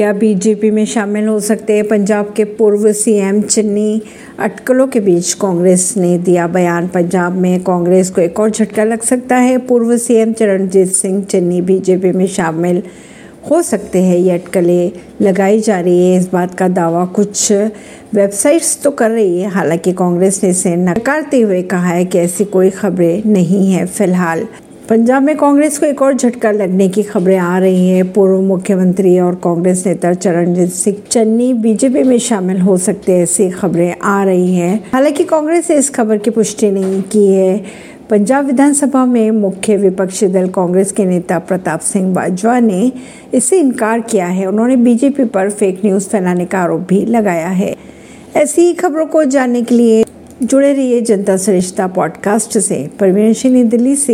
क्या बीजेपी में शामिल हो सकते हैं? पंजाब के पूर्व सीएम चन्नी अटकलों के बीच कांग्रेस ने दिया बयान। पंजाब में कांग्रेस को एक और झटका लग सकता है। पूर्व सीएम चरणजीत सिंह चन्नी बीजेपी में शामिल हो सकते हैं। ये अटकलें लगाई जा रही है। इस बात का दावा कुछ वेबसाइट्स तो कर रही है। हालाँकि कांग्रेस ने इसे नकारते हुए कहा है कि ऐसी कोई खबरें नहीं है फ़िलहाल। पंजाब में कांग्रेस को एक और झटका लगने की खबरें आ रही हैं। पूर्व मुख्यमंत्री और कांग्रेस नेता चरणजीत सिंह चन्नी बीजेपी में शामिल हो सकते हैं ऐसी खबरें आ रही हैं। हालाँकि कांग्रेस ने इस खबर की पुष्टि नहीं की है। पंजाब विधानसभा में मुख्य विपक्षी दल कांग्रेस के नेता प्रताप सिंह बाजवा ने इससे इनकार किया है। उन्होंने बीजेपी पर फेक न्यूज़ फैलाने का आरोप भी लगाया है। ऐसी ही खबरों को जानने के लिए जुड़े रहिए जनता सरिश्ता पॉडकास्ट से। परवीन सिंह दिल्ली से